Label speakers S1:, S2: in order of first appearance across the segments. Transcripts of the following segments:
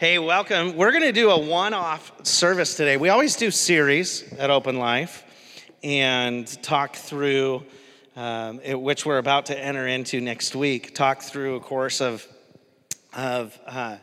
S1: Hey, welcome. We're going to do a one off service today. We always do series at Open Life and talk through, um, it, which we're about to enter into next week, talk through a course of, of uh,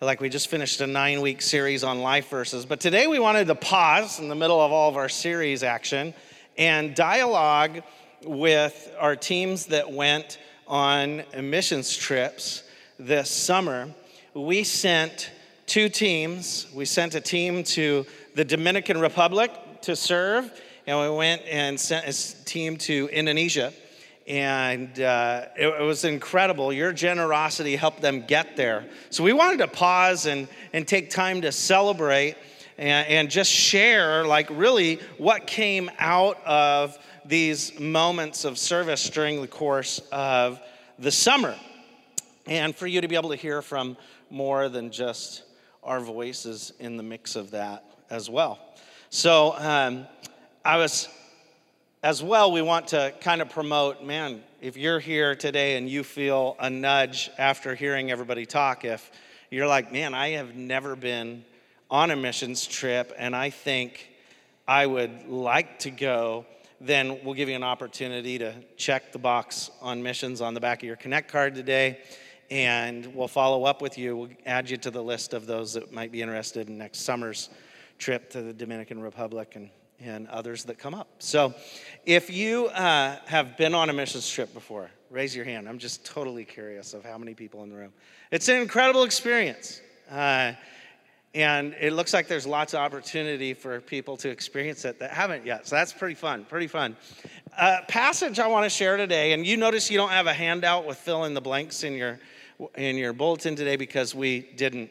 S1: like we just finished a nine week series on life verses. But today we wanted to pause in the middle of all of our series action and dialogue with our teams that went on missions trips this summer. We sent two teams. We sent a team to the Dominican Republic to serve, and we went and sent a team to Indonesia. And uh, it, it, was incredible. Your generosity helped them get there. So we wanted to pause and, and take time to celebrate and, and just share, like, really what came out of these moments of service during the course of the summer. And for you to be able to hear from more than just our voices in the mix of that as well. So um, I was, as well, we want to kind of promote, man, if you're here today and you feel a nudge after hearing everybody talk, if you're like, man, I have never been on a missions trip and I think I would like to go then we'll give you an opportunity to check the box on missions on the back of your Connect card today. And we'll follow up with you. We'll add you to the list of those that might be interested in next summer's trip to the Dominican Republic and, and others that come up. So if you uh, have been on a missions trip before, raise your hand. I'm just totally curious of how many people in the room. It's an incredible experience. Uh, and it looks like there's lots of opportunity for people to experience it that haven't yet. So that's pretty fun, pretty fun. Uh, passage I want to share today, and you notice you don't have a handout with fill in the blanks in your in your bulletin today because we didn't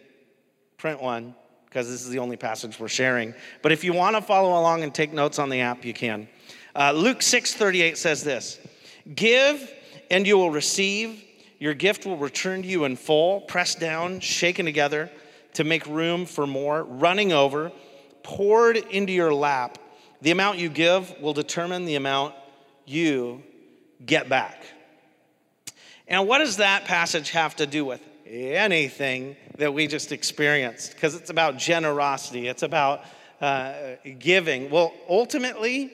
S1: print one because this is the only passage we're sharing. But if you want to follow along and take notes on the app, you can. Uh, Luke 6:38 says this: "Give, and you will receive. Your gift will return to you in full, pressed down, shaken together." to make room for more, running over, poured into your lap. The amount you give will determine the amount you get back. And what does that passage have to do with anything that we just experienced? Because it's about generosity, it's about uh, giving. Well, ultimately,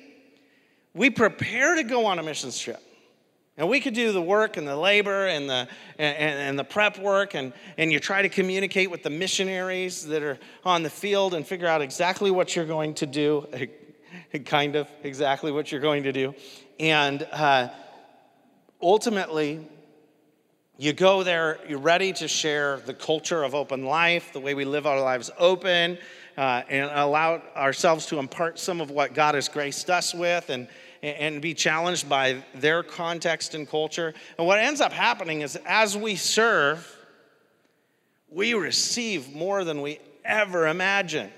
S1: we prepare to go on a mission trip. And we could do the work and the labor and the, and, and, the prep work, and, and you try to communicate with the missionaries that are on the field and figure out exactly what you're going to do, kind of exactly what you're going to do. And uh, ultimately, you go there, you're ready to share the culture of open life, the way we live our lives open, uh, and allow ourselves to impart some of what God has graced us with and and be challenged by their context and culture. And what ends up happening is as we serve, we receive more than we ever imagined.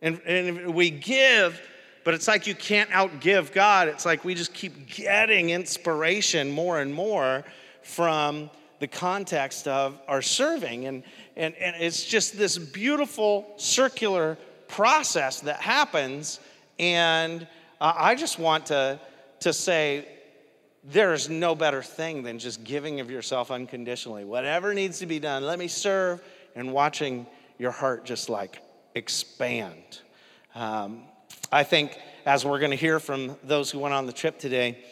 S1: And, and we give, but it's like you can't outgive God. It's like we just keep getting inspiration more and more from the context of our serving. And, and, and it's just this beautiful circular process that happens. And I just want to, to say there is no better thing than just giving of yourself unconditionally. Whatever needs to be done, let me serve, and watching your heart just like expand. Um, I think as we're going to hear from those who went on the trip today,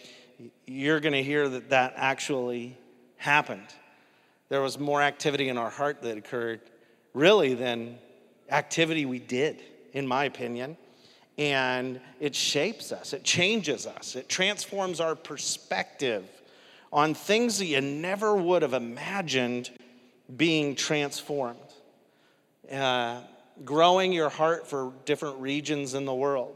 S1: you're going to hear that that actually happened. There was more activity in our heart that occurred, really, than activity we did, in my opinion and it shapes us, it changes us, it transforms our perspective on things that you never would have imagined being transformed. Uh, growing your heart for different regions in the world.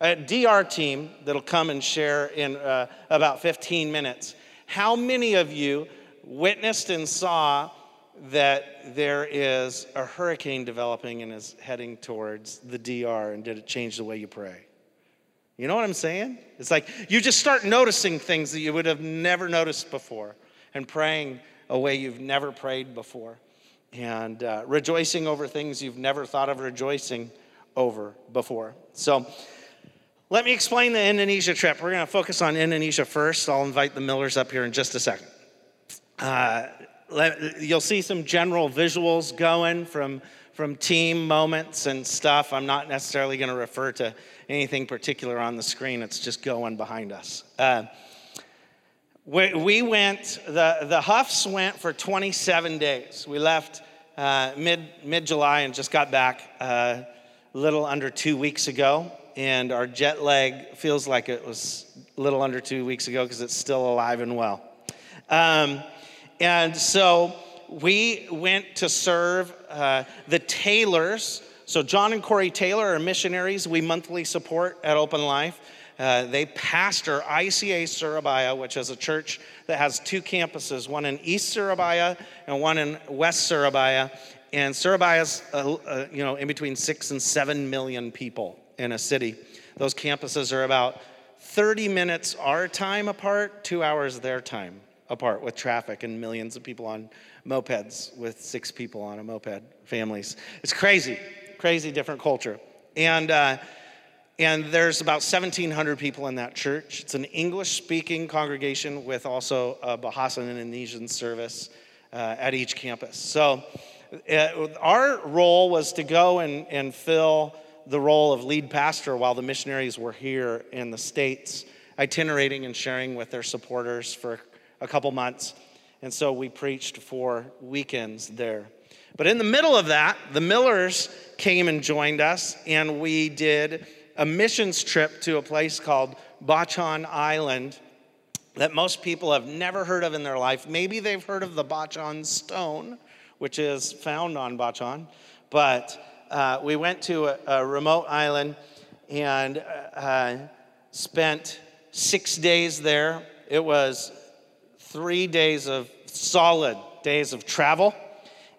S1: A DR team that'll come and share in uh, about 15 minutes. How many of you witnessed and saw that there is a hurricane developing and is heading towards the DR, and did it change the way you pray? You know what I'm saying? It's like you just start noticing things that you would have never noticed before and praying a way you've never prayed before and uh, rejoicing over things you've never thought of rejoicing over before. So, let me explain the Indonesia trip. We're going to focus on Indonesia first. I'll invite the Millers up here in just a second. Uh, you'll see some general visuals going from, from team moments and stuff. I'm not necessarily going to refer to anything particular on the screen, it's just going behind us. Uh, we, we, went, the, the Huffs went for 27 days. We left uh, mid, mid July and just got back uh, a little under two weeks ago. And our jet lag feels like it was a little under two weeks ago because it's still alive and well. Um, and so we went to serve uh, the Taylors. So, John and Corey Taylor are missionaries we monthly support at Open Life. Uh, they pastor ICA Surabaya, which is a church that has two campuses, one in East Surabaya and one in West Surabaya. And Surabaya's, uh, uh, you know, in between six and seven million people in a city. Those campuses are about 30 minutes our time apart, two hours their time apart with traffic and millions of people on mopeds with six people on a moped, families. It's crazy, crazy different culture. And, uh, and there's about 1,700 people in that church. It's an English speaking congregation with also a Bahasa and Indonesian service uh, at each campus. So uh, our role was to go and, and fill the role of lead pastor while the missionaries were here in the States, itinerating and sharing with their supporters for a couple months. And so we preached for weekends there. But in the middle of that, the Millers came and joined us, and we did a missions trip to a place called Bacan Island that most people have never heard of in their life. Maybe they've heard of the Bacan Stone, which is found on Bacan, but uh, we went to a, a remote island and uh, spent six days there. It was three days of solid days of travel.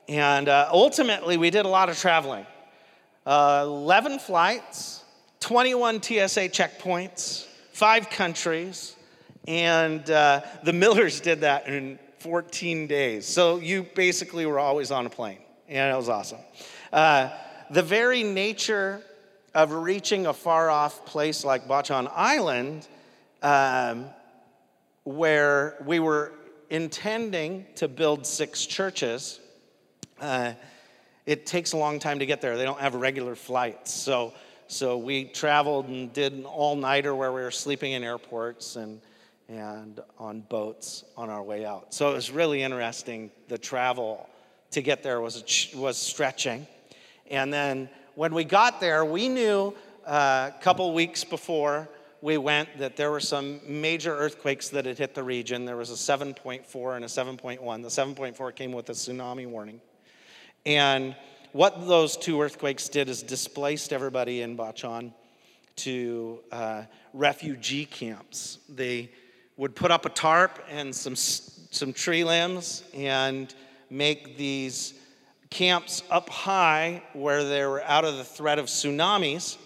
S1: And uh, ultimately, we did a lot of traveling uh, 11 flights, 21 TSA checkpoints, five countries, and uh, the Millers did that in 14 days. So you basically were always on a plane, and it was awesome. Uh, the very nature of reaching a far off place like Bacan Island, um, where we were intending to build six churches, uh, it takes a long time to get there. They don't have regular flights. So, so we traveled and did an all nighter where we were sleeping in airports and, and on boats on our way out. So it was really interesting. The travel to get there was, was stretching. And then when we got there, we knew uh, a couple weeks before we went that there were some major earthquakes that had hit the region. There was a 7.4 and a 7.1. The 7.4 came with a tsunami warning. And what those two earthquakes did is displaced everybody in Bacan to uh, refugee camps. They would put up a tarp and some, some tree limbs and make these camps up high where they were out of the threat of tsunamis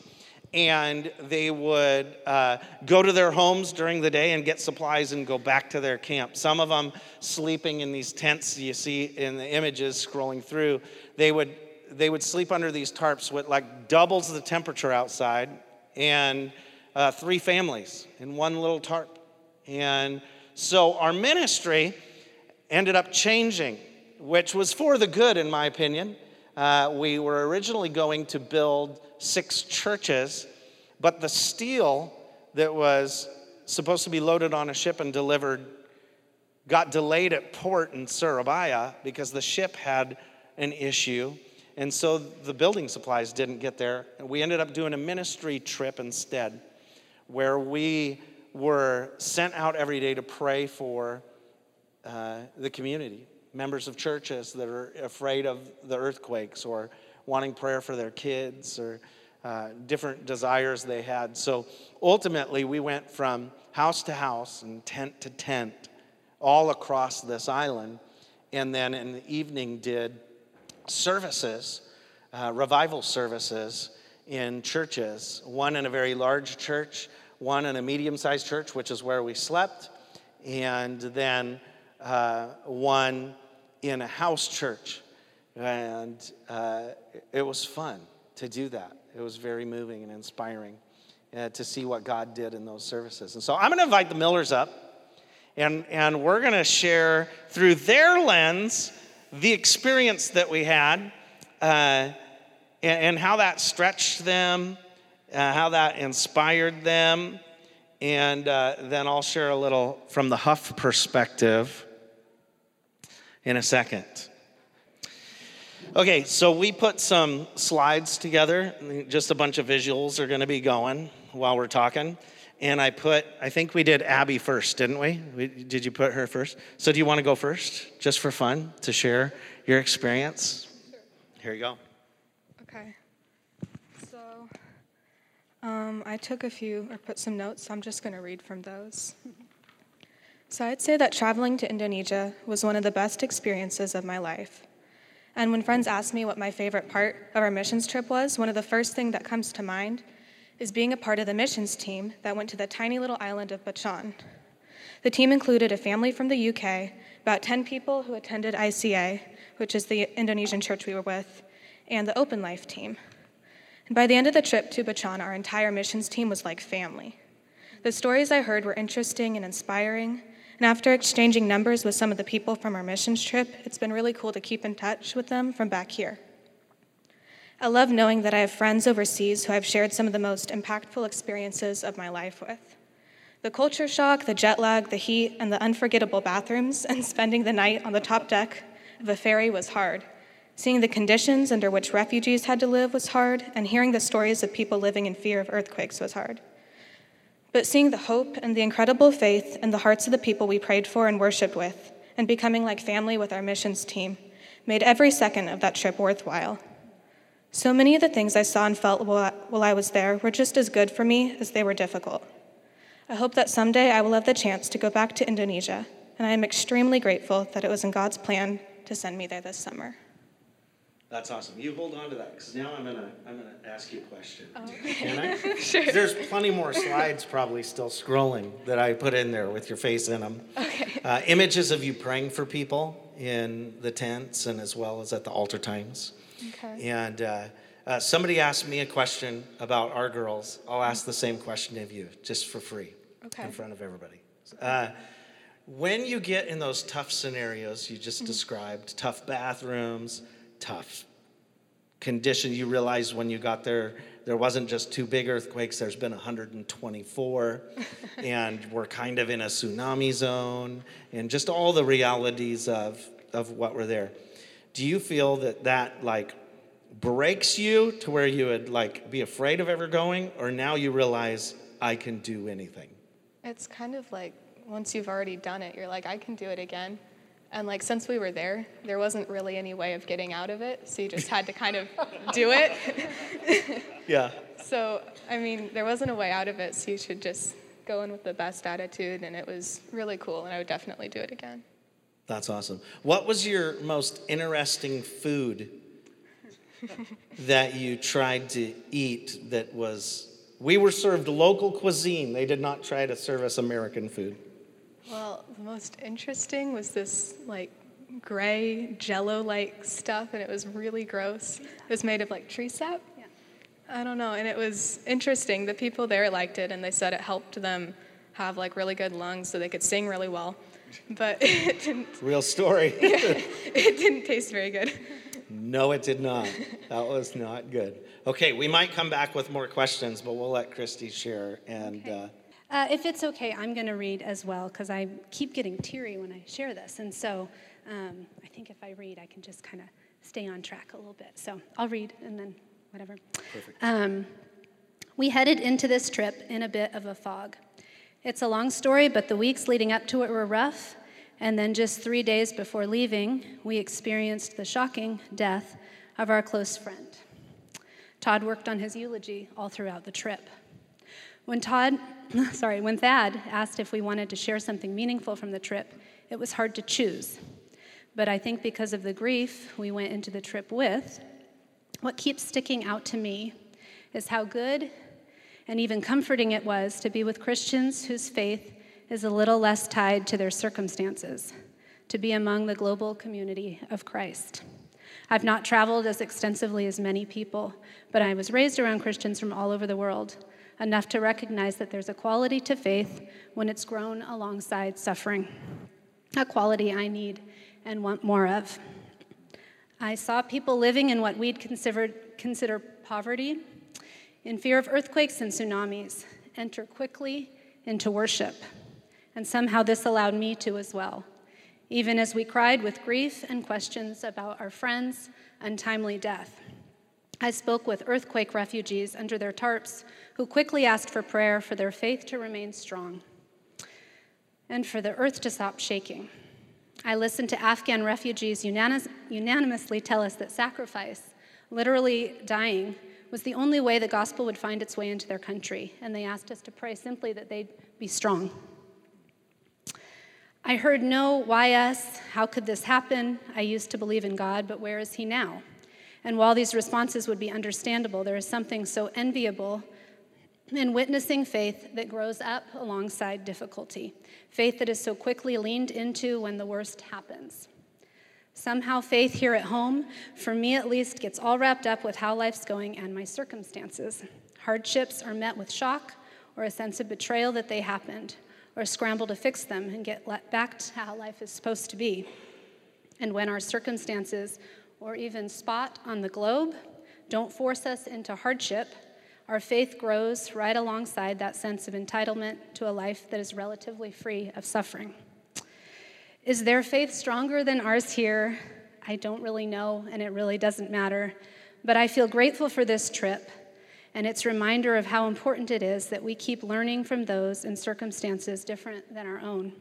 S1: and they would uh, go to their homes during the day and get supplies and go back to their camp. Some of them sleeping in these tents you see in the images scrolling through. They would they would sleep under these tarps with like doubles the temperature outside and uh, three families in one little tarp. And so our ministry ended up changing which was for the good, in my opinion. Uh, we were originally going to build six churches, but the steel that was supposed to be loaded on a ship and delivered got delayed at port in Surabaya because the ship had an issue. And so the building supplies didn't get there. We ended up doing a ministry trip instead, where we were sent out every day to pray for uh, the community members of churches that are afraid of the earthquakes or wanting prayer for their kids or uh, different desires they had. So ultimately, we went from house to house and tent to tent all across this island. And then in the evening, did services, uh, revival services in churches, one in a very large church, one in a medium sized church, which is where we slept, and then uh, one in a house church. And uh, it was fun to do that. It was very moving and inspiring uh, to see what God did in those services. And so I'm going to invite the Millers up. And, and we're going to share through their lens the experience that we had uh, and, and, how that stretched them, uh, how that inspired them. And uh, then I'll share a little from the Huff perspective in a second. Okay, so we put some slides together. Just a bunch of visuals are going to be going while we're talking. And I put, I think we did Abby first, didn't we? we? Did you put her first? So do you want to go first, just for fun, to share your experience? Sure. Here you go.
S2: Okay. So um, I took a few, or put some notes, so I'm just going to read from those. So I'd say that traveling to Indonesia was one of the best experiences of my life. And when friends ask me what my favorite part of our missions trip was, one of the first things that comes to mind is being a part of the missions team that went to the tiny little island of Bacan. The team included a family from the UK, about 10 people who attended ICA, which is the Indonesian church we were with, and the Open Life team. And by the end of the trip to Bacan, our entire missions team was like family. The stories I heard were interesting and inspiring, and after exchanging numbers with some of the people from our missions trip, it's been really cool to keep in touch with them from back here. I love knowing that I have friends overseas who I've shared some of the most impactful experiences of my life with. The culture shock, the jet lag, the heat, and the unforgettable bathrooms, and spending the night on the top deck of a ferry was hard. Seeing the conditions under which refugees had to live was hard, and hearing the stories of people living in fear of earthquakes was hard. But seeing the hope and the incredible faith in the hearts of the people we prayed for and worshiped with, and becoming like family with our missions team, made every second of that trip worthwhile. So many of the things I saw and felt while I was there were just as good for me as they were difficult. I hope that someday I will have the chance to go back to Indonesia, and I am extremely grateful that it was in God's plan to send me there this summer.
S1: That's awesome. You hold on to that because now I'm gonna I'm gonna ask you a question.
S2: Oh, Can I?
S1: sure. There's plenty more slides probably still scrolling that I put in there with your face in them.
S2: Okay.
S1: Uh, images of you praying for people in the tents and as well as at the altar times.
S2: Okay.
S1: And uh, uh, somebody asked me a question about our girls. I'll ask the same question of you, just for free,
S2: okay.
S1: in front of everybody. Uh, when you get in those tough scenarios you just mm-hmm. described, tough bathrooms tough condition. You realize when you got there, there wasn't just two big earthquakes, there's been 124, and we're kind of in a tsunami zone, and just all the realities of, of what were there. Do you feel that that like breaks you to where you would like be afraid of ever going, or now you realize I can do anything?
S2: It's kind of like once you've already done it, you're like, I can do it again. And like since we were there, there wasn't really any way of getting out of it, so you just had to kind of do it.
S1: yeah.
S2: So, I mean, there wasn't a way out of it, so you should just go in with the best attitude and it was really cool and I would definitely do it again.
S1: That's awesome. What was your most interesting food that you tried to eat that was we were served local cuisine. They did not try to serve us American food.
S2: Well, the most interesting was this like gray jello like stuff, and it was really gross. It was made of like tree sap. Yeah. I don't know, and it was interesting. The people there liked it, and they said it helped them have like really good lungs so they could sing really well. But it didn't.
S1: Real story.
S2: yeah, it didn't taste very good.
S1: No, it did not. That was not good. Okay, we might come back with more questions, but we'll let Christy share and. Okay. Uh,
S3: uh, if it's okay, I'm going to read as well because I keep getting teary when I share this. And so um, I think if I read, I can just kind of stay on track a little bit. So I'll read and then whatever.
S1: Perfect.
S3: Um, we headed into this trip in a bit of a fog. It's a long story, but the weeks leading up to it were rough. And then just three days before leaving, we experienced the shocking death of our close friend. Todd worked on his eulogy all throughout the trip. When Todd, sorry, when Thad asked if we wanted to share something meaningful from the trip, it was hard to choose. But I think because of the grief we went into the trip with, what keeps sticking out to me is how good and even comforting it was to be with Christians whose faith is a little less tied to their circumstances, to be among the global community of Christ. I've not traveled as extensively as many people, but I was raised around Christians from all over the world enough to recognize that there's a quality to faith when it's grown alongside suffering, a quality I need and want more of. I saw people living in what we'd consider, consider poverty, in fear of earthquakes and tsunamis, enter quickly into worship. And somehow this allowed me to as well, even as we cried with grief and questions about our friends' untimely death. I spoke with earthquake refugees under their tarps who quickly asked for prayer for their faith to remain strong and for the earth to stop shaking. I listened to Afghan refugees unanimously tell us that sacrifice, literally dying, was the only way the gospel would find its way into their country, and they asked us to pray simply that they'd be strong. I heard no, why us? How could this happen? I used to believe in God, but where is He now? And while these responses would be understandable, there is something so enviable in witnessing faith that grows up alongside difficulty, faith that is so quickly leaned into when the worst happens. Somehow, faith here at home, for me at least, gets all wrapped up with how life's going and my circumstances. Hardships are met with shock or a sense of betrayal that they happened, or scramble to fix them and get back to how life is supposed to be. And when our circumstances, or even spot on the globe, don't force us into hardship, our faith grows right alongside that sense of entitlement to a life that is relatively free of suffering. Is their faith stronger than ours here? I don't really know, and it really doesn't matter. But I feel grateful for this trip and its reminder of how important it is that we keep learning from those in circumstances different than our own.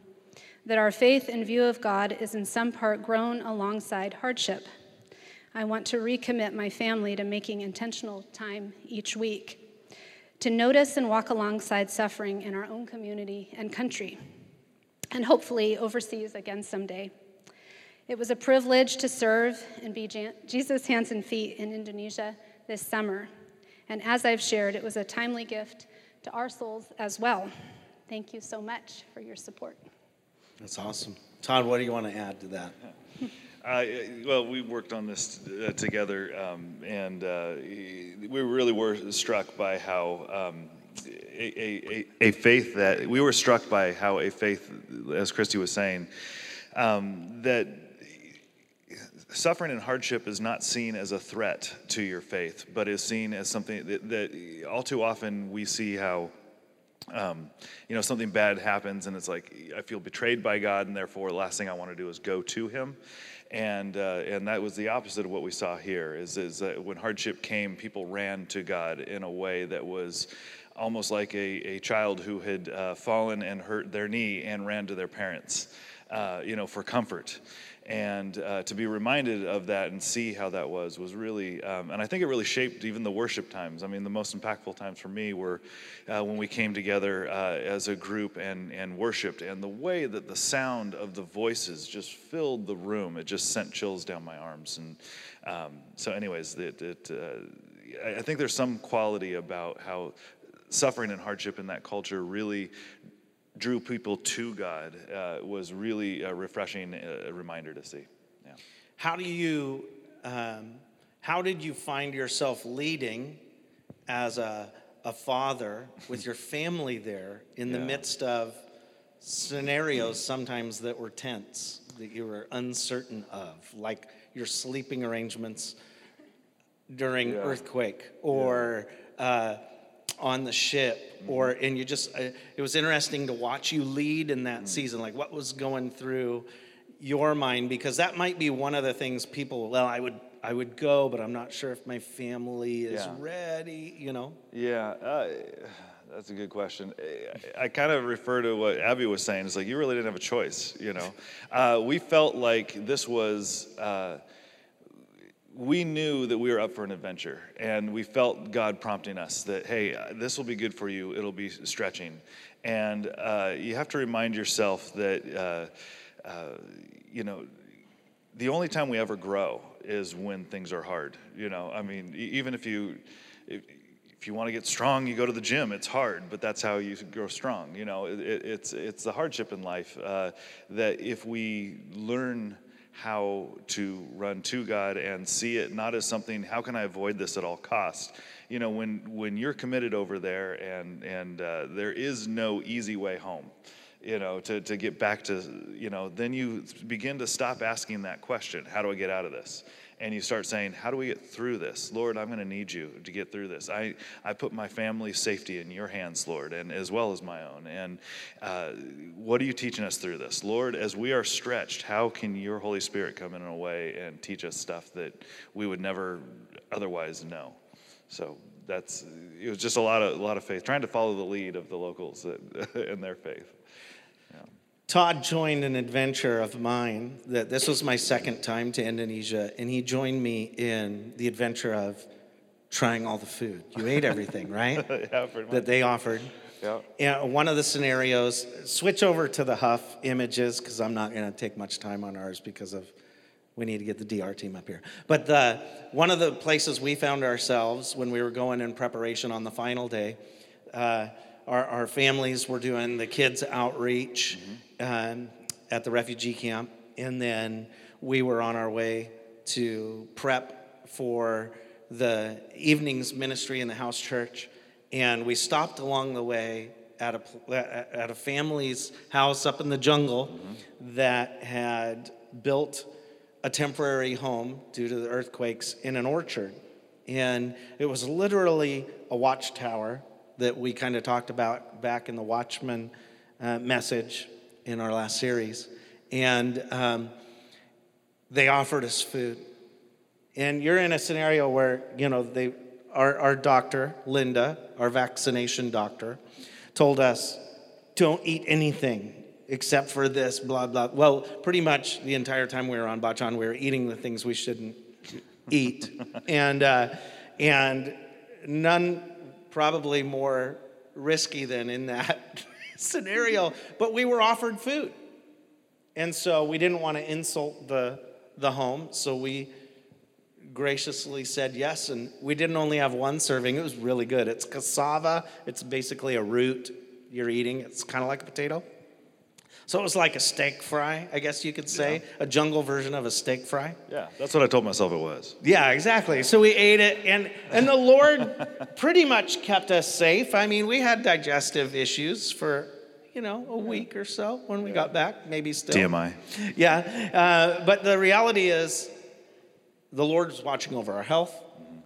S3: That our faith and view of God is in some part grown alongside hardship. I want to recommit my family to making intentional time each week, to notice and walk alongside suffering in our own community and country, and hopefully overseas again someday. It was a privilege to serve and be Jesus' hands and feet in Indonesia this summer. And as I've shared, it was a timely gift to our souls as well. Thank you so much for your support.
S1: That's awesome. Todd, what do you want to add to that?
S4: Well, we worked on this uh, together, um, and uh, we really were struck by how um, a, a, a, faith that we were struck by how a faith, as Christy was saying, um, that suffering and hardship is not seen as a threat to your faith, but is seen as something that, that all too often we see how. Um, you know, something bad happens, and it's like I feel betrayed by God, and therefore, the last thing I want to do is go to Him and uh, and that was the opposite of what we saw here. Is is that when hardship came, people ran to God in a way that was almost like a, a child who had uh, fallen and hurt their knee and ran to their parents, uh, you know, for comfort. And uh, to be reminded of that and see how that was was really, um, and I think it really shaped even the worship times. I mean, the most impactful times for me were uh, when we came together uh, as a group and, and worshiped, and the way that the sound of the voices just filled the room, it just sent chills down my arms. And um, so, anyways, it, it uh, I think there's some quality about how suffering and hardship in that culture really drew people to God uh, was really a refreshing uh, reminder to see. Yeah.
S1: How do you, um, how did you find yourself leading as a, a father with your family there in the yeah. midst of scenarios sometimes that were tense, that you were uncertain of, like your sleeping arrangements during yeah. earthquake or uh, on the ship or and you just uh, it was interesting to watch you lead in that season like what was going through your mind because that might be one of the things people well i would i would go but i'm not sure if my family is yeah. ready you know
S4: yeah uh, that's a good question. I, I kind of refer to what Abby was saying. It's like you really didn't have a choice, you know. Uh, we felt like this was uh, we knew that we were up for an adventure and we felt God prompting us that, hey, uh, this will be good for you, it'll be stretching. And uh, you have to remind yourself that, uh, uh, you know, the only time we ever grow is when things are hard. You know, I mean, even if you, if, if you want to get strong, you go to the gym. It's hard, but that's how you grow strong. You know, it, it's it's the hardship in life uh, that if we learn how to run to God and see it not as something, how can I avoid this at all costs? You know, when, when you're committed over there and, and uh, there is no easy way home, you know, to, to get back to, you know, then you begin to stop asking that question how do I get out of this? And you start saying, How do we get through this? Lord, I'm going to need you to get through this. I, I put my family's safety in your hands, Lord, and as well as my own. And uh, what are you teaching us through this? Lord, as we are stretched, how can your Holy Spirit come in a way and teach us stuff that we would never otherwise know? So that's it was just a lot of a lot of faith, trying to follow the lead of the locals in their faith.
S1: Todd joined an adventure of mine that this was my second time to Indonesia, and he joined me in the adventure of trying all the food. You ate everything, right?
S4: yeah.
S1: That they offered.
S4: Yeah.
S1: And one of the scenarios, switch over to the Huff images because I'm not going to take much time on ours because of we need to get the DR team up here. But the, one of the places we found ourselves when we were going in preparation on the final day, uh, our, our families were doing the kids' outreach mm-hmm. um, at the refugee camp, and then we were on our way to prep for the evenings ministry in the house church. And we stopped along the way at a, at a family's house up in the jungle mm-hmm. that had built a temporary home due to the earthquakes in an orchard. And it was literally a watchtower that we kind of talked about back in the Watchman uh, message in our last series. And um, they offered us food. And you're in a scenario where, you know, they, our, our doctor, Linda, our vaccination doctor, told us, don't eat anything except for this, blah, blah. Well, pretty much the entire time we were on Bacan, we were eating the things we shouldn't eat. and, uh, and none probably more risky than in that scenario, but we were offered food. And so we didn't want to insult the, the home, so we graciously said yes. And we didn't only have one serving, it was really good. It's cassava, it's basically a root you're eating, it's kind of like a potato. So it was like a steak fry, I guess you could say, yeah. a jungle version of a steak fry.
S4: Yeah, that's what I told myself it was.
S1: Yeah, exactly. So we ate it, and, and the Lord pretty much kept us safe. I mean, we had digestive issues for, you know, a week or so when we got back, maybe still.
S4: TMI.
S1: Yeah, uh, but the reality is the Lord was watching over our health,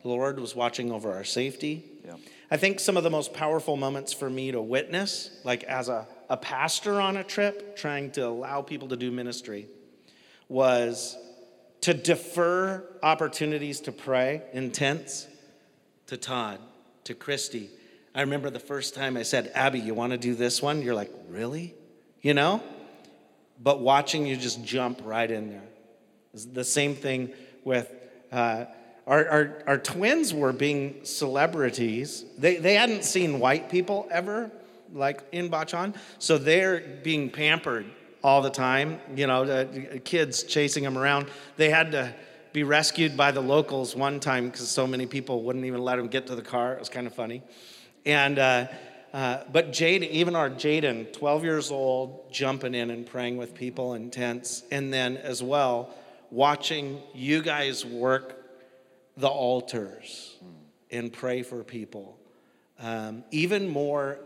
S1: the Lord was watching over our safety. Yeah. I think some of the most powerful moments for me to witness, like as a a pastor on a trip trying to allow people to do ministry was to defer opportunities to pray in tents to Todd, to Christy. I remember the first time I said, Abby, you want to do this one? You're like, really? You know? But watching you just jump right in there. It's the same thing with uh, our, our, our twins were being celebrities. They, they hadn't seen white people ever like in Bacan. So they're being pampered all the time. You know, the kids chasing them around. They had to be rescued by the locals one time because so many people wouldn't even let them get to the car. It was kind of funny. And uh, uh, but Jaden, even our Jaden, 12 years old, jumping in and praying with people in tents, and then as well watching you guys work the altars and pray for people. Um, even more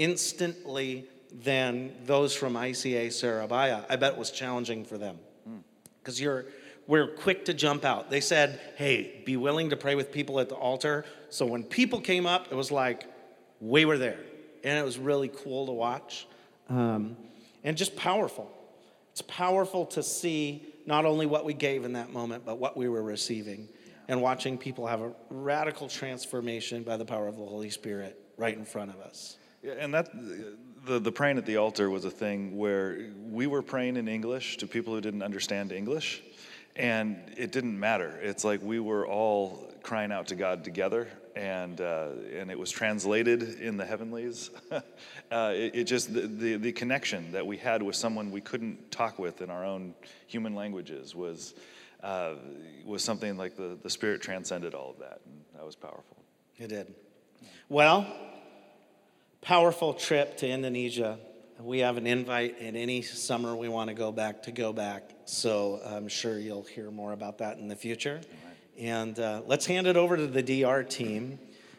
S1: instantly than those from ICA Surabaya. I bet was challenging for them because mm. you're we're quick to jump out. They said, "Hey, be willing to pray with people at the altar." So when people came up, it was like we were there, and it was really cool to watch, um, and just powerful. It's powerful to see not only what we gave in that moment, but what we were receiving, yeah. and watching people have a radical transformation by the power of the Holy Spirit right in front of us.
S4: And that the, the praying at the altar was a thing where we were praying in English to people who didn't understand English, and it didn't matter. It's like we were all crying out to God together, and uh, and it was translated in the heavenlies. uh, it, it, just the, the, the connection that we had with someone we couldn't talk with in our own human languages was uh, was something like the the Spirit transcended all of that, and that was powerful.
S1: It did. Well, powerful trip to Indonesia. we have an invite in any summer we want to go back to go back. So I'm sure you'll hear more about that in the future. And uh, let's hand it over to the DR team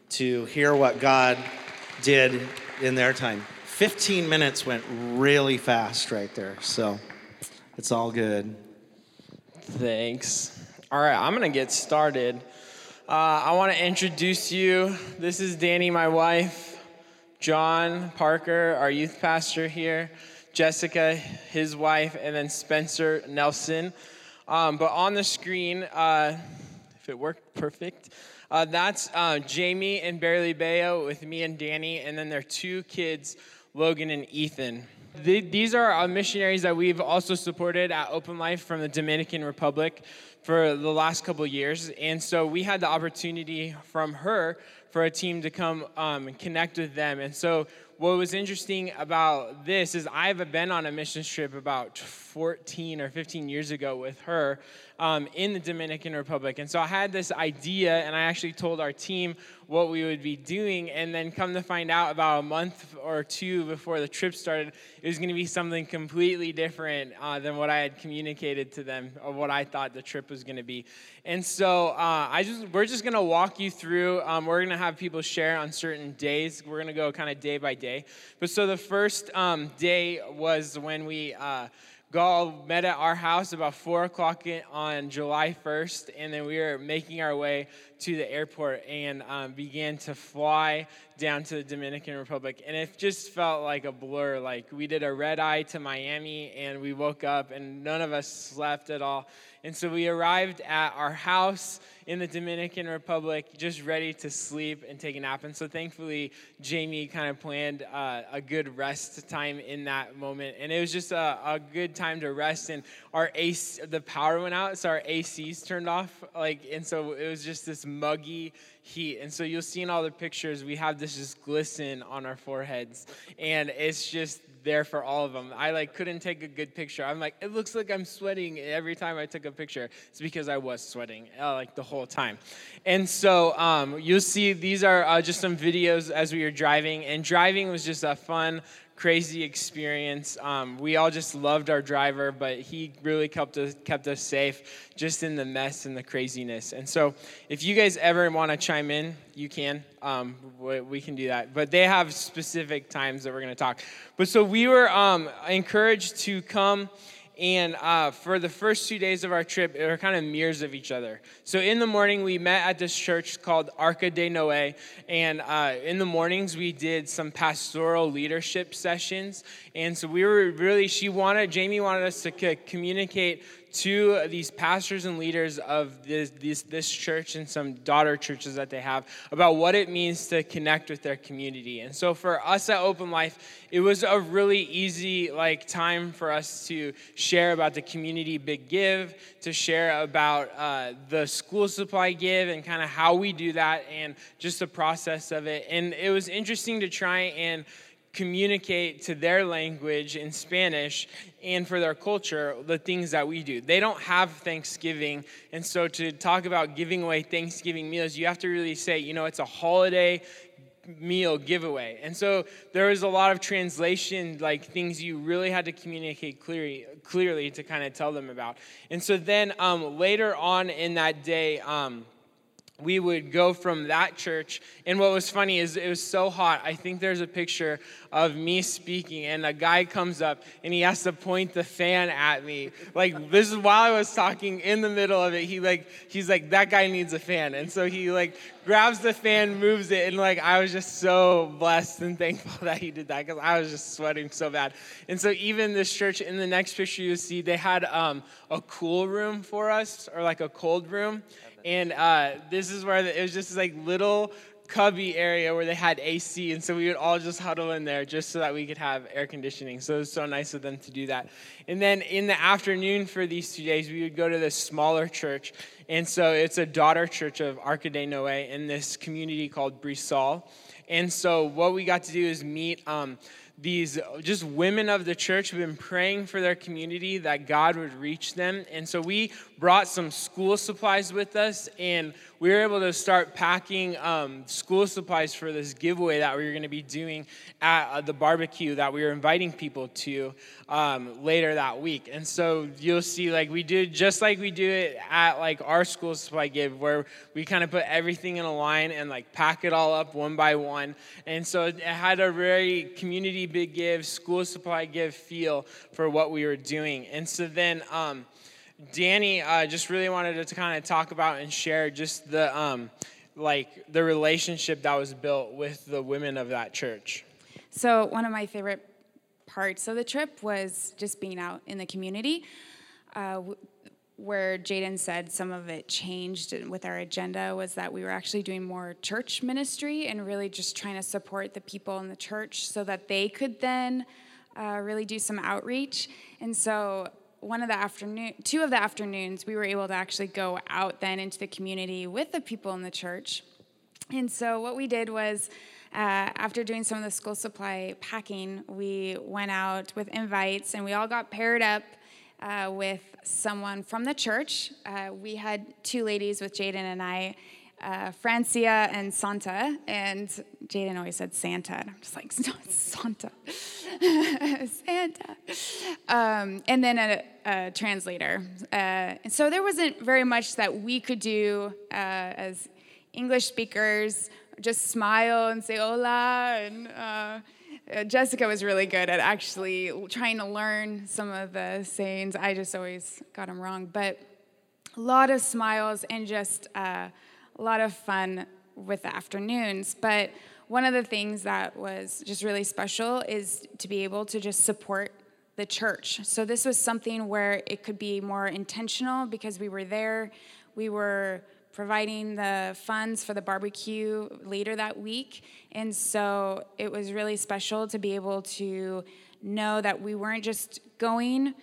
S1: to hear what God did in their time. 15 minutes went really fast right there. So it's all good.
S5: Thanks. All right, I'm going to get started. Uh, I want to introduce you. This is Danny, my wife. John Parker, our youth pastor here. Jessica, his wife, and then Spencer Nelson. Um, but on the screen, uh, if it worked perfect, uh, that's uh, Jamie and Barely Bayo with me and Danny, and then their two kids, Logan and Ethan. these are missionaries that we've also supported at Open Life from the Dominican Republic for the last couple years. And so we had the opportunity from her for a team to come um, and connect with them. And so what was interesting about this is I've been on a mission trip about 14 or 15 years ago with her um, in the Dominican Republic. And so I had this idea, and I actually told our team what we would be doing. And then come to find out about a month or two before the trip started, it was going to be something completely different uh, than what I had communicated to them or what I thought the trip was going to be. And so uh, I just we're just going to walk you through. Um, we're going to have people share on certain days. We're going to go kind of day by day. But so the first um, day was when we. Uh, all met at our house about 4 o'clock on July 1st, and then we were making our way to the airport and um, began to fly down to the Dominican Republic. And it just felt like a blur. Like we did a red eye to Miami, and we woke up, and none of us slept at all. And so we arrived at our house in the Dominican Republic, just ready to sleep and take a nap. And so thankfully, Jamie kind of planned uh, a good rest time in that moment. And it was just a, a, good time to rest. And our AC, the power went out, so our ACs turned off. Like, and so it was just this muggy heat. And so you'll see in all the pictures, we have this just glisten on our foreheads. And it's just there for all of them. I like couldn't take a good picture. I'm like, it looks like I'm sweating every time I took a picture. It's because I was sweating uh, like the whole time. And so um, you'll see these are uh, just some videos as we were driving. And driving was just a fun, crazy experience. Um, we all just loved our driver, but he really kept us, kept us safe just in the mess and the craziness. And so, if you guys ever want to chime in, you can. Um, we, can do that. But they have specific times that we're going to talk. But so we were um, encouraged to come and uh, for the first two days of our trip, they were kind of mirrors of each other. So in the morning, we met at this church called Arca de Noé. And uh, in the mornings, we did some pastoral leadership sessions. And so we were really, she wanted, Jamie wanted us to communicate to these pastors and leaders of this, this, this, church and some daughter churches that they have about what it means to connect with their community. And so for us at Open Life, it was a really easy like time for us to share about the community big give, to share about uh, the school supply give and kind of how we do that and just the process of it. And it was interesting to try and communicate to their language in Spanish and for their culture the things that we do. They don't have Thanksgiving. And so to talk about giving away Thanksgiving meals, you have to really say, you know, it's a holiday meal giveaway. And so there was a lot of translation, like things you really had to communicate clearly, clearly to kind of tell them about. And so then um, later on in that day, um, we would go from that church. And what was funny is it was so hot. I think there's a picture of me speaking, and a guy comes up and he has to point the fan at me. Like this is while I was talking in the middle of it. He like he's like that guy needs a fan, and so he like grabs the fan, moves it, and like I was just so blessed and thankful that he did that because I was just sweating so bad. And so even this church in the next picture you see, they had um, a cool room for us or like a cold room. And uh, this is where the, it was just this like little cubby area where they had AC, and so we would all just huddle in there just so that we could have air conditioning. So it was so nice of them to do that. And then in the afternoon for these two days, we would go to this smaller church, and so it's a daughter church of Arca de Noé in this community called Brisol. And so what we got to do is meet. Um, these just women of the church have been praying for their community that God would reach them. And so we brought some school supplies with us, and we were able to start packing um, school supplies for this giveaway that we were going to be doing at uh, the barbecue that we were inviting people to um, later that week. And so you'll see, like, we do just like we do it at like our school supply give, where we kind of put everything in a line and like pack it all up one by one. And so it had a very community big give, school supply give feel for what we were doing. And so then, um, Danny uh, just really wanted to kind of talk about and share just the um, like the relationship that was built with the women of that church.
S6: So one of my favorite parts of the trip was just being out in the community. Uh, where Jaden said some of it changed with our agenda was that we were actually doing more church ministry and really just trying to support the people in the church so that they could then uh, really do some outreach. And so one of the afternoon, two of the afternoons, we were able to actually go out then into the community with the people in the church. And so what we did was, uh, after doing some of the school supply packing, we went out with invites and we all got paired up uh, with someone from the church. Uh, we had two ladies with Jaden and I, uh, Francia and Santa, and Jaden always said Santa, and I'm just like, Santa. Santa. Um, and then a, a translator. Uh, and so there wasn't very much that we could do uh, as English speakers, just smile and say hola. And uh, uh, Jessica was really good at actually trying to learn some of the sayings. I just always got them wrong. But a lot of smiles and just uh, a lot of fun with the afternoons. But one of the things that was just really special is to be able to just support the church. So this was something where it could be more intentional because we were there. We were providing the funds for the barbecue later that week. And so it was really special to be able to know that we weren't just going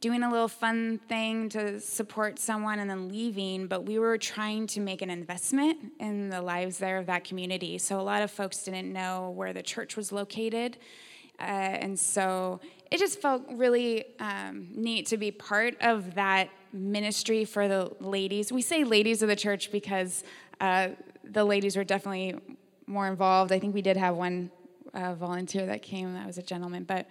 S6: doing a little fun thing to support someone and then leaving, but we were trying to make an investment in the lives there of that community. So a lot of folks didn't know where the church was located. Uh, and so it just felt really um, neat to be part of that ministry for the ladies. We say ladies of the church because uh, the ladies were definitely more involved. I think we did have one uh, volunteer that came, that was a gentleman. But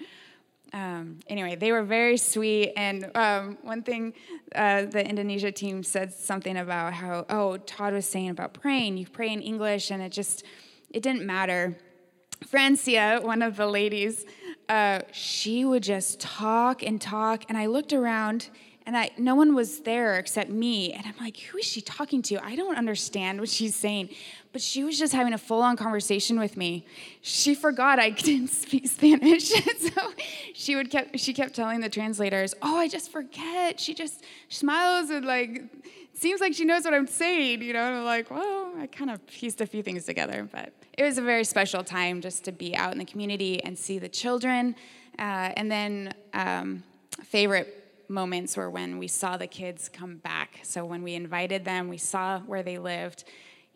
S6: um, anyway, they were very sweet. And um, one thing, uh, the Indonesia team said something about how, oh, Todd was saying about praying. You pray in English, and it just, it didn't matter. Francia, one of the ladies, uh, she would just talk and talk. And I looked around, and I, no one was there except me. And I'm like, who is she talking to? I don't understand what she's saying. But she was just having a full on conversation with me. She forgot I didn't speak Spanish. so she would kept she kept telling the translators, Oh, I just forget. She just smiles and like seems like she knows what I'm saying, you know. And I'm like, well, I kind of pieced a few things together. But it was a very special time just to be out in the community and see the children. Uh, and then um, favorite moments were when we saw the kids come back. So when we invited them, we saw where they lived,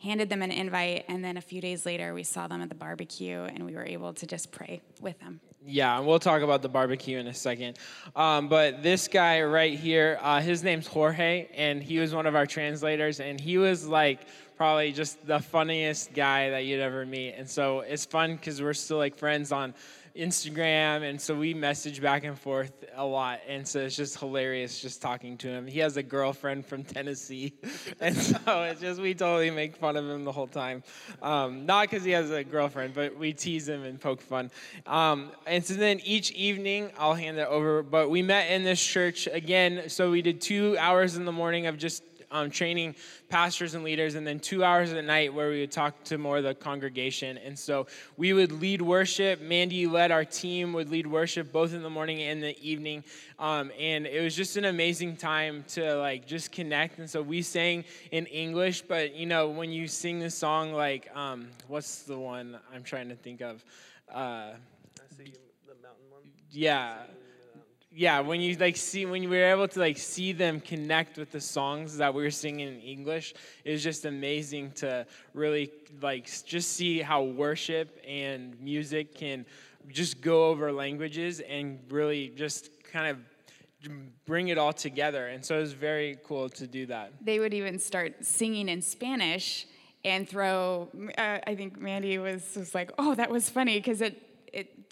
S6: handed them an invite, and then a few days later, we saw them at the barbecue and we were able to just pray with them.
S5: Yeah, and we'll talk about the barbecue in a second. Um, but this guy right here, uh, his name's Jorge, and he was one of our translators, and he was like probably just the funniest guy that you'd ever meet. And so it's fun because we're still like friends on Instagram, and so we message back and forth a lot. And so it's just hilarious just talking to him. He has a girlfriend from Tennessee, and so it's just we totally make fun of him the whole time. Um, not because he has a girlfriend, but we tease him and poke fun. Um, and so then each evening, I'll hand it over. But we met in this church again. So we did two hours in the morning of just um, training pastors and leaders, and then two hours at night where we would talk to more of the congregation. And so we would lead worship. Mandy led our team, would lead worship both in the morning and the evening. Um, and it was just an amazing time to like just connect. And so we sang in English, but you know, when you sing the song, like, um, what's the one I'm trying to think of? Uh, I say you the mountain one? yeah yeah, when you like see when we were able to like see them connect with the songs that we were singing in English, it was just amazing to really like just see how worship and music can just go over languages and really just kind of bring it all together. And so it was very cool to do that.
S6: They would even start singing in Spanish and throw. Uh, I think Mandy was was like, "Oh, that was funny," because it it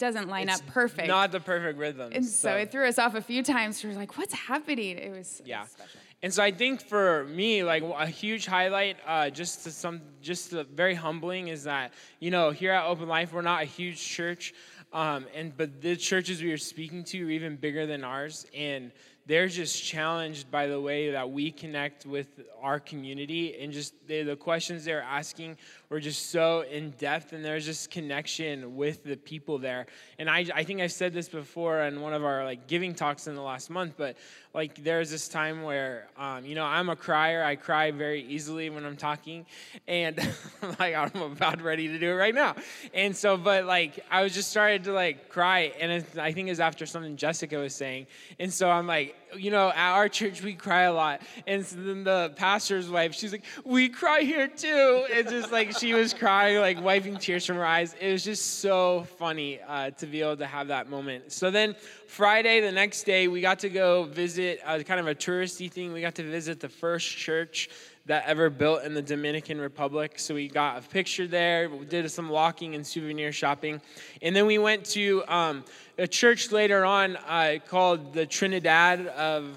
S6: doesn't line
S5: It's
S6: up perfect.
S5: Not the perfect rhythm.
S6: and so, it threw us off a few times. We were like, "What's happening?" It was it
S5: yeah.
S6: was special.
S5: And so I think for me, like a huge highlight, uh, just to some, just to very humbling, is that you know here at Open Life we're not a huge church, um, and but the churches we are speaking to are even bigger than ours, and they're just challenged by the way that we connect with our community and just they, the questions they're asking were just so in depth and there's just connection with the people there. And I, I think I've said this before in one of our like giving talks in the last month but like there's this time where um, you know i'm a crier. I cry very easily when i'm talking and like i'm about ready to do it right now. And so but like i was just started to like cry and it, i think it was after something jessica was saying. And so i'm like you know at our church we cry a lot. And so then the pastor's wife she's like we cry here too. It's just like she was crying like wiping tears from her eyes it was just so funny uh, to be able to have that moment so then friday the next day we got to go visit uh, kind of a touristy thing we got to visit the first church that ever built in the Dominican Republic. So we got a picture there, we did some walking and souvenir shopping. And then we went to um, a church later on uh, called the Trinidad of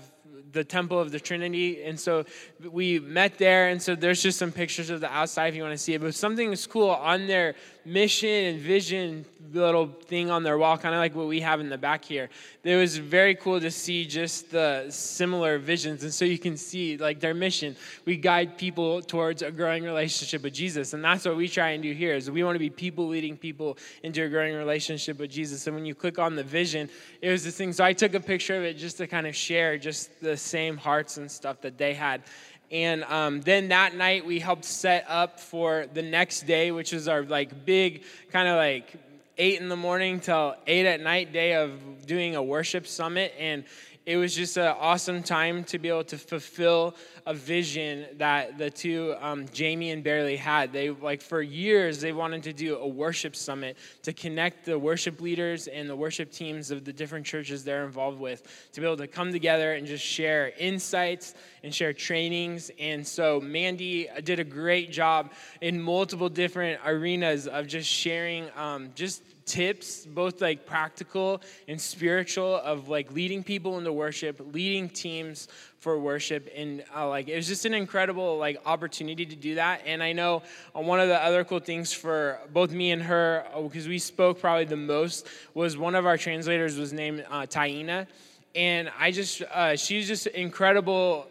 S5: the Temple of the Trinity. And so we met there. And so there's just some pictures of the outside if you want to see it. But something is cool on their mission and vision little thing on their wall, kind of like what we have in the back here. It was very cool to see just the similar visions. And so you can see like their mission. We guide people towards a growing relationship with Jesus. And that's what we try and do here is we want to be people leading people into a growing relationship with Jesus. And when you click on the vision, it was this thing. So I took a picture of it just to kind of share just the same hearts and stuff that they had. And um, then that night we helped set up for the next day, which is our like big kind of like eight in the morning till eight at night day of doing a worship summit. And it was just an awesome time to be able to fulfill a vision that the two um, jamie and barely had. They like for years they wanted to do a worship summit to connect the worship leaders and the worship teams of the different churches they're involved with to be able to come together and just share insights and share trainings. And so mandy did a great job in multiple different arenas of just sharing um, just tips both like practical and spiritual of like leading people into worship leading teams for worship and uh, like it was just an incredible like opportunity to do that and i know uh, one of the other cool things for both me and her because uh, we spoke probably the most was one of our translators was named uh, taina and i just uh, she's just incredible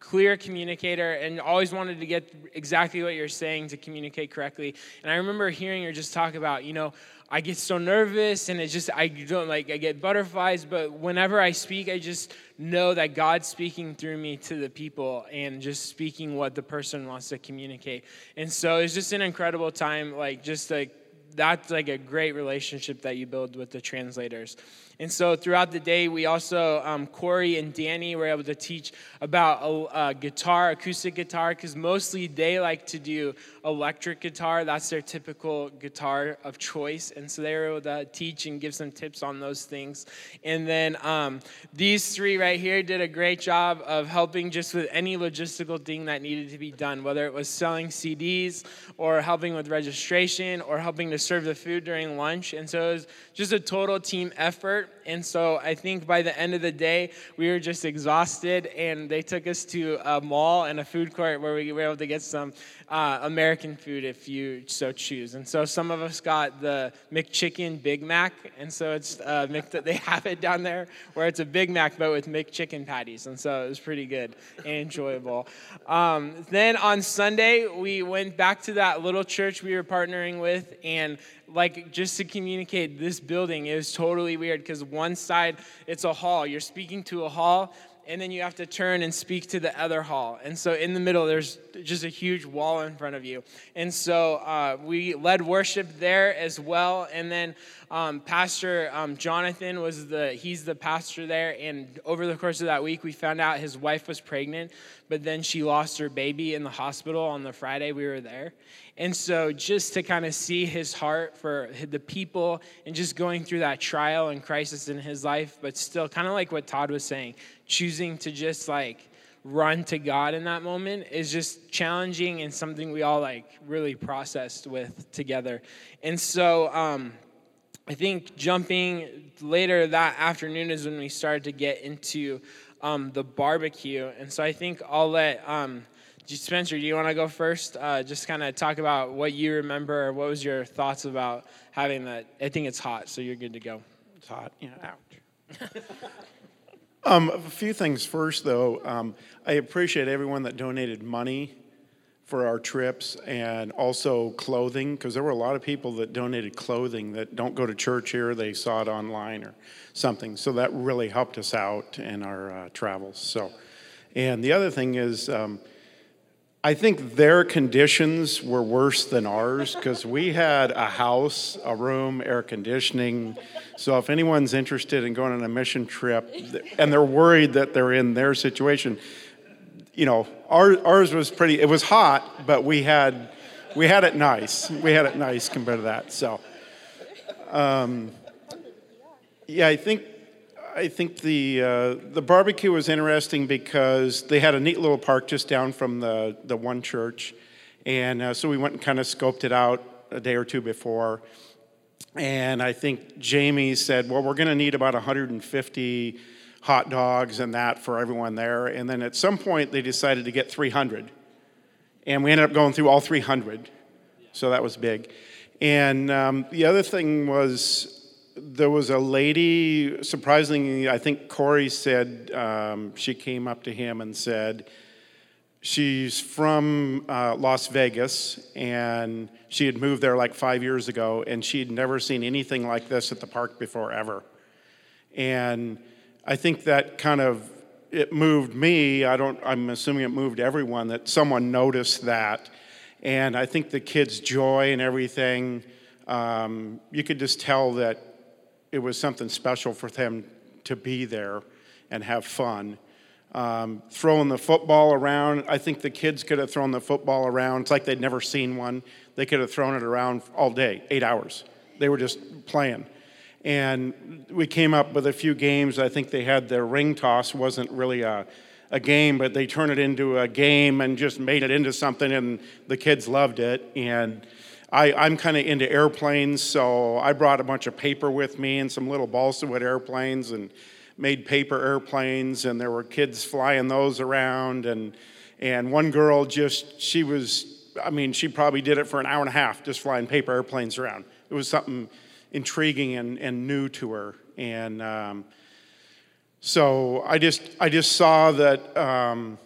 S5: clear communicator and always wanted to get exactly what you're saying to communicate correctly and i remember hearing her just talk about you know I get so nervous and it just I don't like I get butterflies, but whenever I speak, I just know that God's speaking through me to the people and just speaking what the person wants to communicate. And so it's just an incredible time, like just like that's like a great relationship that you build with the translators. And so throughout the day, we also, um, Corey and Danny were able to teach about a, a guitar, acoustic guitar, because mostly they like to do electric guitar. That's their typical guitar of choice. And so they were able to teach and give some tips on those things. And then um, these three right here did a great job of helping just with any logistical thing that needed to be done, whether it was selling CDs or helping with registration or helping to serve the food during lunch. And so it was just a total team effort. And so I think by the end of the day, we were just exhausted, and they took us to a mall and a food court where we were able to get some uh, American food if you so choose. And so some of us got the McChicken Big Mac, and so it's uh, that they have it down there where it's a Big Mac but with McChicken patties, and so it was pretty good and enjoyable. Um, then on Sunday we went back to that little church we were partnering with, and like just to communicate this building is totally weird because one side it's a hall you're speaking to a hall and then you have to turn and speak to the other hall. And so in the middle, there's just a huge wall in front of you. And so uh, we led worship there as well. And then um, Pastor um, Jonathan was the he's the pastor there. And over the course of that week, we found out his wife was pregnant, but then she lost her baby in the hospital on the Friday we were there. And so just to kind of see his heart for the people and just going through that trial and crisis in his life, but still kind of like what Todd was saying, choosing to just like run to God in that moment is just challenging and something we all like really processed with together. And so um, I think jumping later that afternoon is when we started to get into um, the barbecue. And so I think I'll let um, Spencer, do you want to go first? Uh, just kind of talk about what you remember. What was your thoughts about having that? I think it's hot, so you're good to go.
S1: It's hot. Yeah, ouch.
S7: Um, a few things first, though. Um, I appreciate everyone that donated money for our trips and also clothing, because there were a lot of people that donated clothing that don't go to church here. They saw it online or something. So that really helped us out in our uh, travels. So, and the other thing is, um, I think their conditions were worse than ours because we had a house, a room, air conditioning. So if anyone's interested in going on a mission trip and they're worried that they're in their situation, you know, our, ours was pretty. It was hot, but we had we had it nice. We had it nice compared to that. So, um, yeah, I think I think the uh, the barbecue was interesting because they had a neat little park just down from the the one church, and uh, so we went and kind of scoped it out a day or two before. And I think Jamie said, "Well, we're going to need about 150 hot dogs and that for everyone there." And then at some point, they decided to get 300, and we ended up going through all 300. So that was big. And um, the other thing was there was a lady, surprisingly, I think Corey said um, she came up to him and said, she's from uh, Las Vegas and she had moved there like five years ago and she'd never seen anything like this at the park before ever. And I think that kind of it moved me. I don't. I'm assuming it moved everyone that someone noticed that, and I think the kids' joy and everything. Um, you could just tell that it was something special for them to be there and have fun. Um, throwing the football around, I think the kids could have thrown the football around. It's like they'd never seen one. They could have thrown it around all day, eight hours. They were just playing. And we came up with a few games. I think they had their ring toss, wasn't really a, a game, but they turned it into a game and just made it into something, and the kids loved it. And I, am kind of into airplanes, so I brought a bunch of paper with me and some little balsa wood airplanes and made paper airplanes, and there were kids flying those around. And, and one girl just, she was, I mean, she probably did it for an hour and a half just flying paper airplanes around. It was something intriguing and, and new to her. And um, so I just, I just saw that um,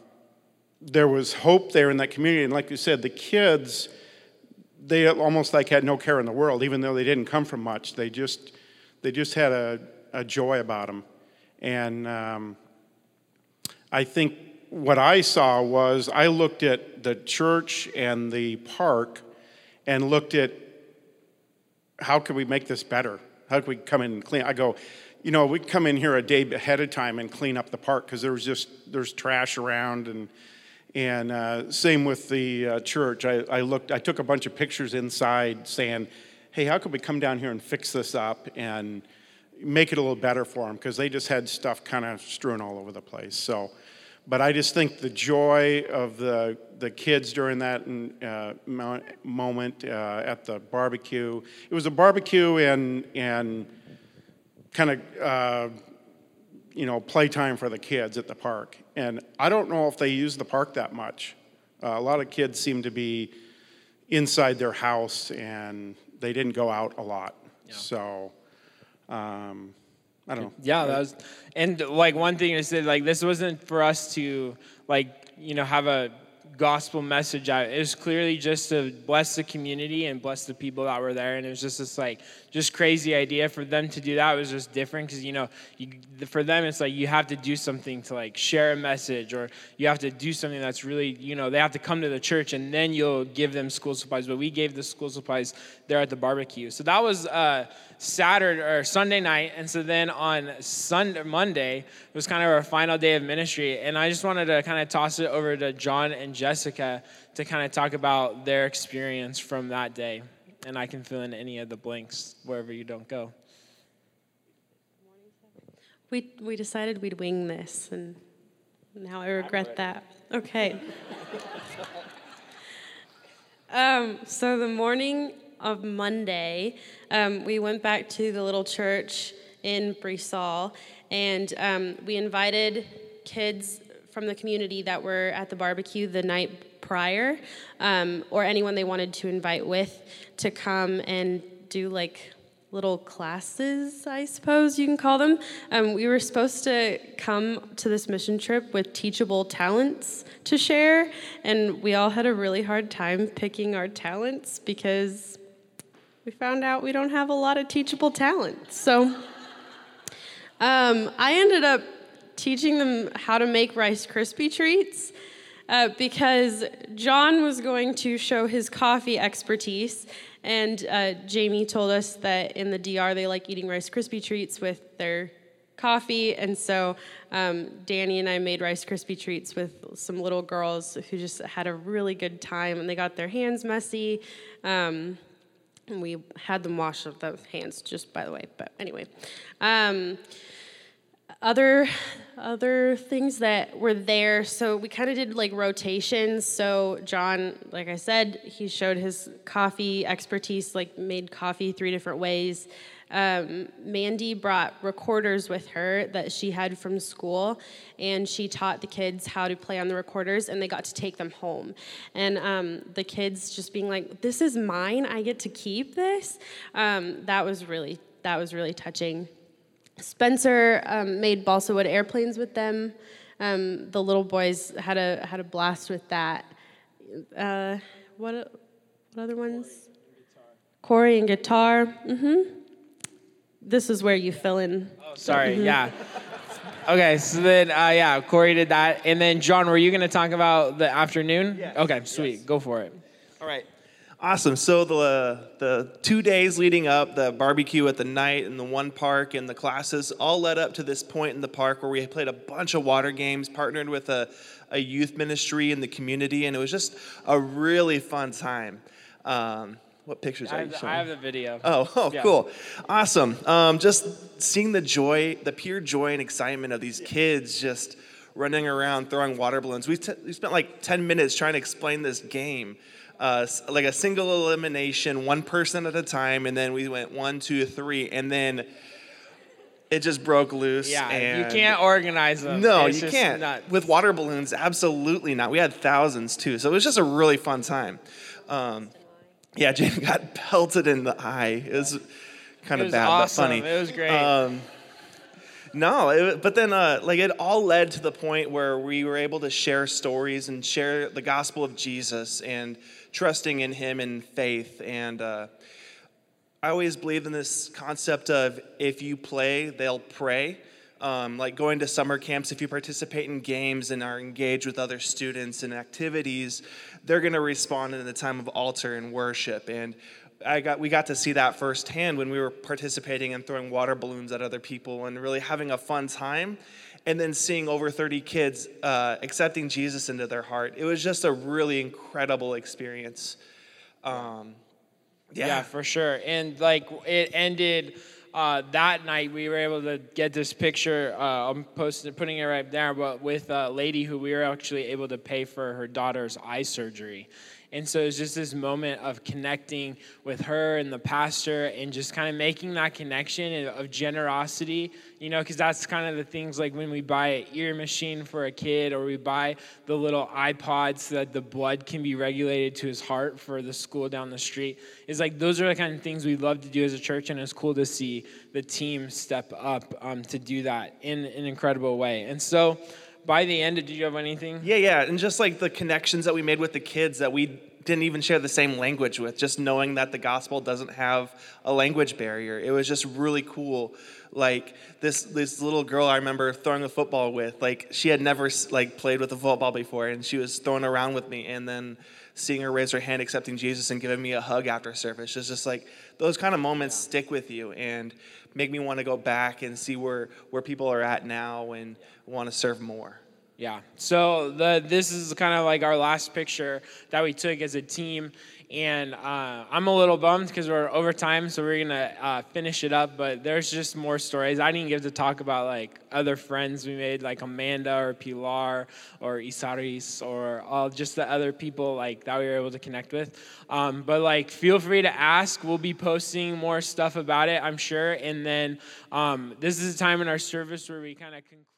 S7: there was hope there in that community. And like you said, the kids, they almost like had no care in the world, even though they didn't come from much. They just, they just had a, a joy about them. And um, I think what I saw was I looked at the church and the park and looked at how could we make this better? How could we come in and clean? I go, you know, we come in here a day ahead of time and clean up the park because there was just there's trash around and and uh, same with the uh, church. I, I, looked, I took a bunch of pictures inside saying, hey, how could we come down here and fix this up and make it a little better for them? Because they just had stuff kind of strewn all over the place. So, but I just think the joy of the, the kids during that uh, moment uh, at the barbecue, it was a barbecue and, and kind of uh, you know, playtime for the kids at the park. And I don't know if they use the park that much. Uh, a lot of kids seem to be inside their house and they didn't go out a lot. Yeah. So, um, I don't know.
S5: Yeah, that was, and like one thing is that like this wasn't for us to like you know have a gospel message. It was clearly just to bless the community and bless the people that were there. And it was just this like, just crazy idea for them to do that It was just different because, you know, you, for them, it's like you have to do something to like share a message or you have to do something that's really, you know, they have to come to the church and then you'll give them school supplies. But we gave the school supplies there at the barbecue. So that was, uh, Saturday or Sunday night, and so then on Sunday, Monday it was kind of our final day of ministry, and I just wanted to kind of toss it over to John and Jessica to kind of talk about their experience from that day, and I can fill in any of the blanks wherever you don't go.
S8: We we decided we'd wing this, and now I regret that. Okay. um, so the morning of Monday, um, we went back to the little church in Brisol, and um, we invited kids from the community that were at the barbecue the night prior, um, or anyone they wanted to invite with, to come and do like little classes, I suppose you can call them. Um, we were supposed to come to this mission trip with teachable talents to share, and we all had a really hard time picking our talents because we found out we don't have a lot of teachable talent. So um, I ended up teaching them how to make Rice Krispie treats. Uh, because John was going to show his coffee expertise, and uh, Jamie told us that in the DR they like eating Rice Krispie treats with their coffee, and so um, Danny and I made Rice Krispie treats with some little girls who just had a really good time, and they got their hands messy. Um, and we had them wash of the hands, just by the way. But anyway, um, other other things that were there. So we kind of did like rotations. So John, like I said, he showed his coffee expertise, like made coffee three different ways. Um, Mandy brought recorders with her that she had from school, and she taught the kids how to play on the recorders, and they got to take them home. And um, the kids just being like, "This is mine. I get to keep this." Um, that was really that was really touching. Spencer um, made balsa wood airplanes with them. Um, the little boys had a had a blast with that. Uh, what what other ones? Corey and guitar. Mm-hmm this is where you fill in.
S5: Oh, sorry. Mm-hmm. Yeah. Okay, so then, uh, yeah, Corey did that. And then, John, were you going to talk about the afternoon?
S9: Yes.
S5: Okay, sweet.
S9: Yes.
S5: Go for it.
S9: All right. Awesome. So the the two days leading up, the barbecue at the night and the one park and the classes all led up to this point in the park where we played a bunch of water games, partnered with a, a youth ministry in the community, and it was just a really fun time. Um, what pictures are you showing?
S5: I have the video.
S9: Oh, oh, yeah. cool, awesome. Um, just seeing the joy, the pure joy and excitement of these kids just running around throwing water balloons. We, t- we spent like 10 minutes trying to explain this game. Uh, like a single elimination, one person at a time, and then we went one, two, three, and then it just broke loose.
S5: Yeah, you can't organize them.
S9: No, it's you can't. Nuts. With water balloons, absolutely not. We had thousands too, so it was just a really fun time. Um, yeah, Jane got pelted in the eye. It was kind of bad,
S5: awesome.
S9: but funny.
S5: It was great. Um,
S9: no, it, but then uh, like it all led to the point where we were able to share stories and share the gospel of Jesus and trusting in Him in faith. And uh, I always believe in this concept of if you play, they'll pray. Um, like going to summer camps, if you participate in games and are engaged with other students and activities, they're going to respond in the time of altar and worship. And I got we got to see that firsthand when we were participating and throwing water balloons at other people and really having a fun time. And then seeing over 30 kids uh, accepting Jesus into their heart. It was just a really incredible experience. Um,
S5: yeah. yeah, for sure. And like it ended uh, that night we were able to get this picture. Uh, I'm posting, putting it right there, but with a lady who we were actually able to pay for her daughter's eye surgery. And so it's just this moment of connecting with her and the pastor and just kind of making that connection of generosity, you know, because that's kind of the things like when we buy an ear machine for a kid or we buy the little iPods so that the blood can be regulated to his heart for the school down the street. It's like those are the kind of things we love to do as a church, and it's cool to see the team step up um, to do that in an incredible way. And so, by the end, did you have anything?
S9: Yeah, yeah, and just like the connections that we made with the kids that we didn't even share the same language with, just knowing that the gospel doesn't have a language barrier. It was just really cool. Like this this little girl I remember throwing a football with, like she had never like played with a football before, and she was throwing around with me, and then seeing her raise her hand accepting Jesus and giving me a hug after service. It's just like those kind of moments stick with you and make me want to go back and see where where people are at now and want to serve more.
S5: Yeah. So the this is kind of like our last picture that we took as a team, and uh, I'm a little bummed because we're over time, so we're gonna uh, finish it up. But there's just more stories. I didn't get to talk about like other friends we made, like Amanda or Pilar or Isaris or all just the other people like that we were able to connect with. Um, but like, feel free to ask. We'll be posting more stuff about it, I'm sure. And then um, this is a time in our service where we kind of conclude.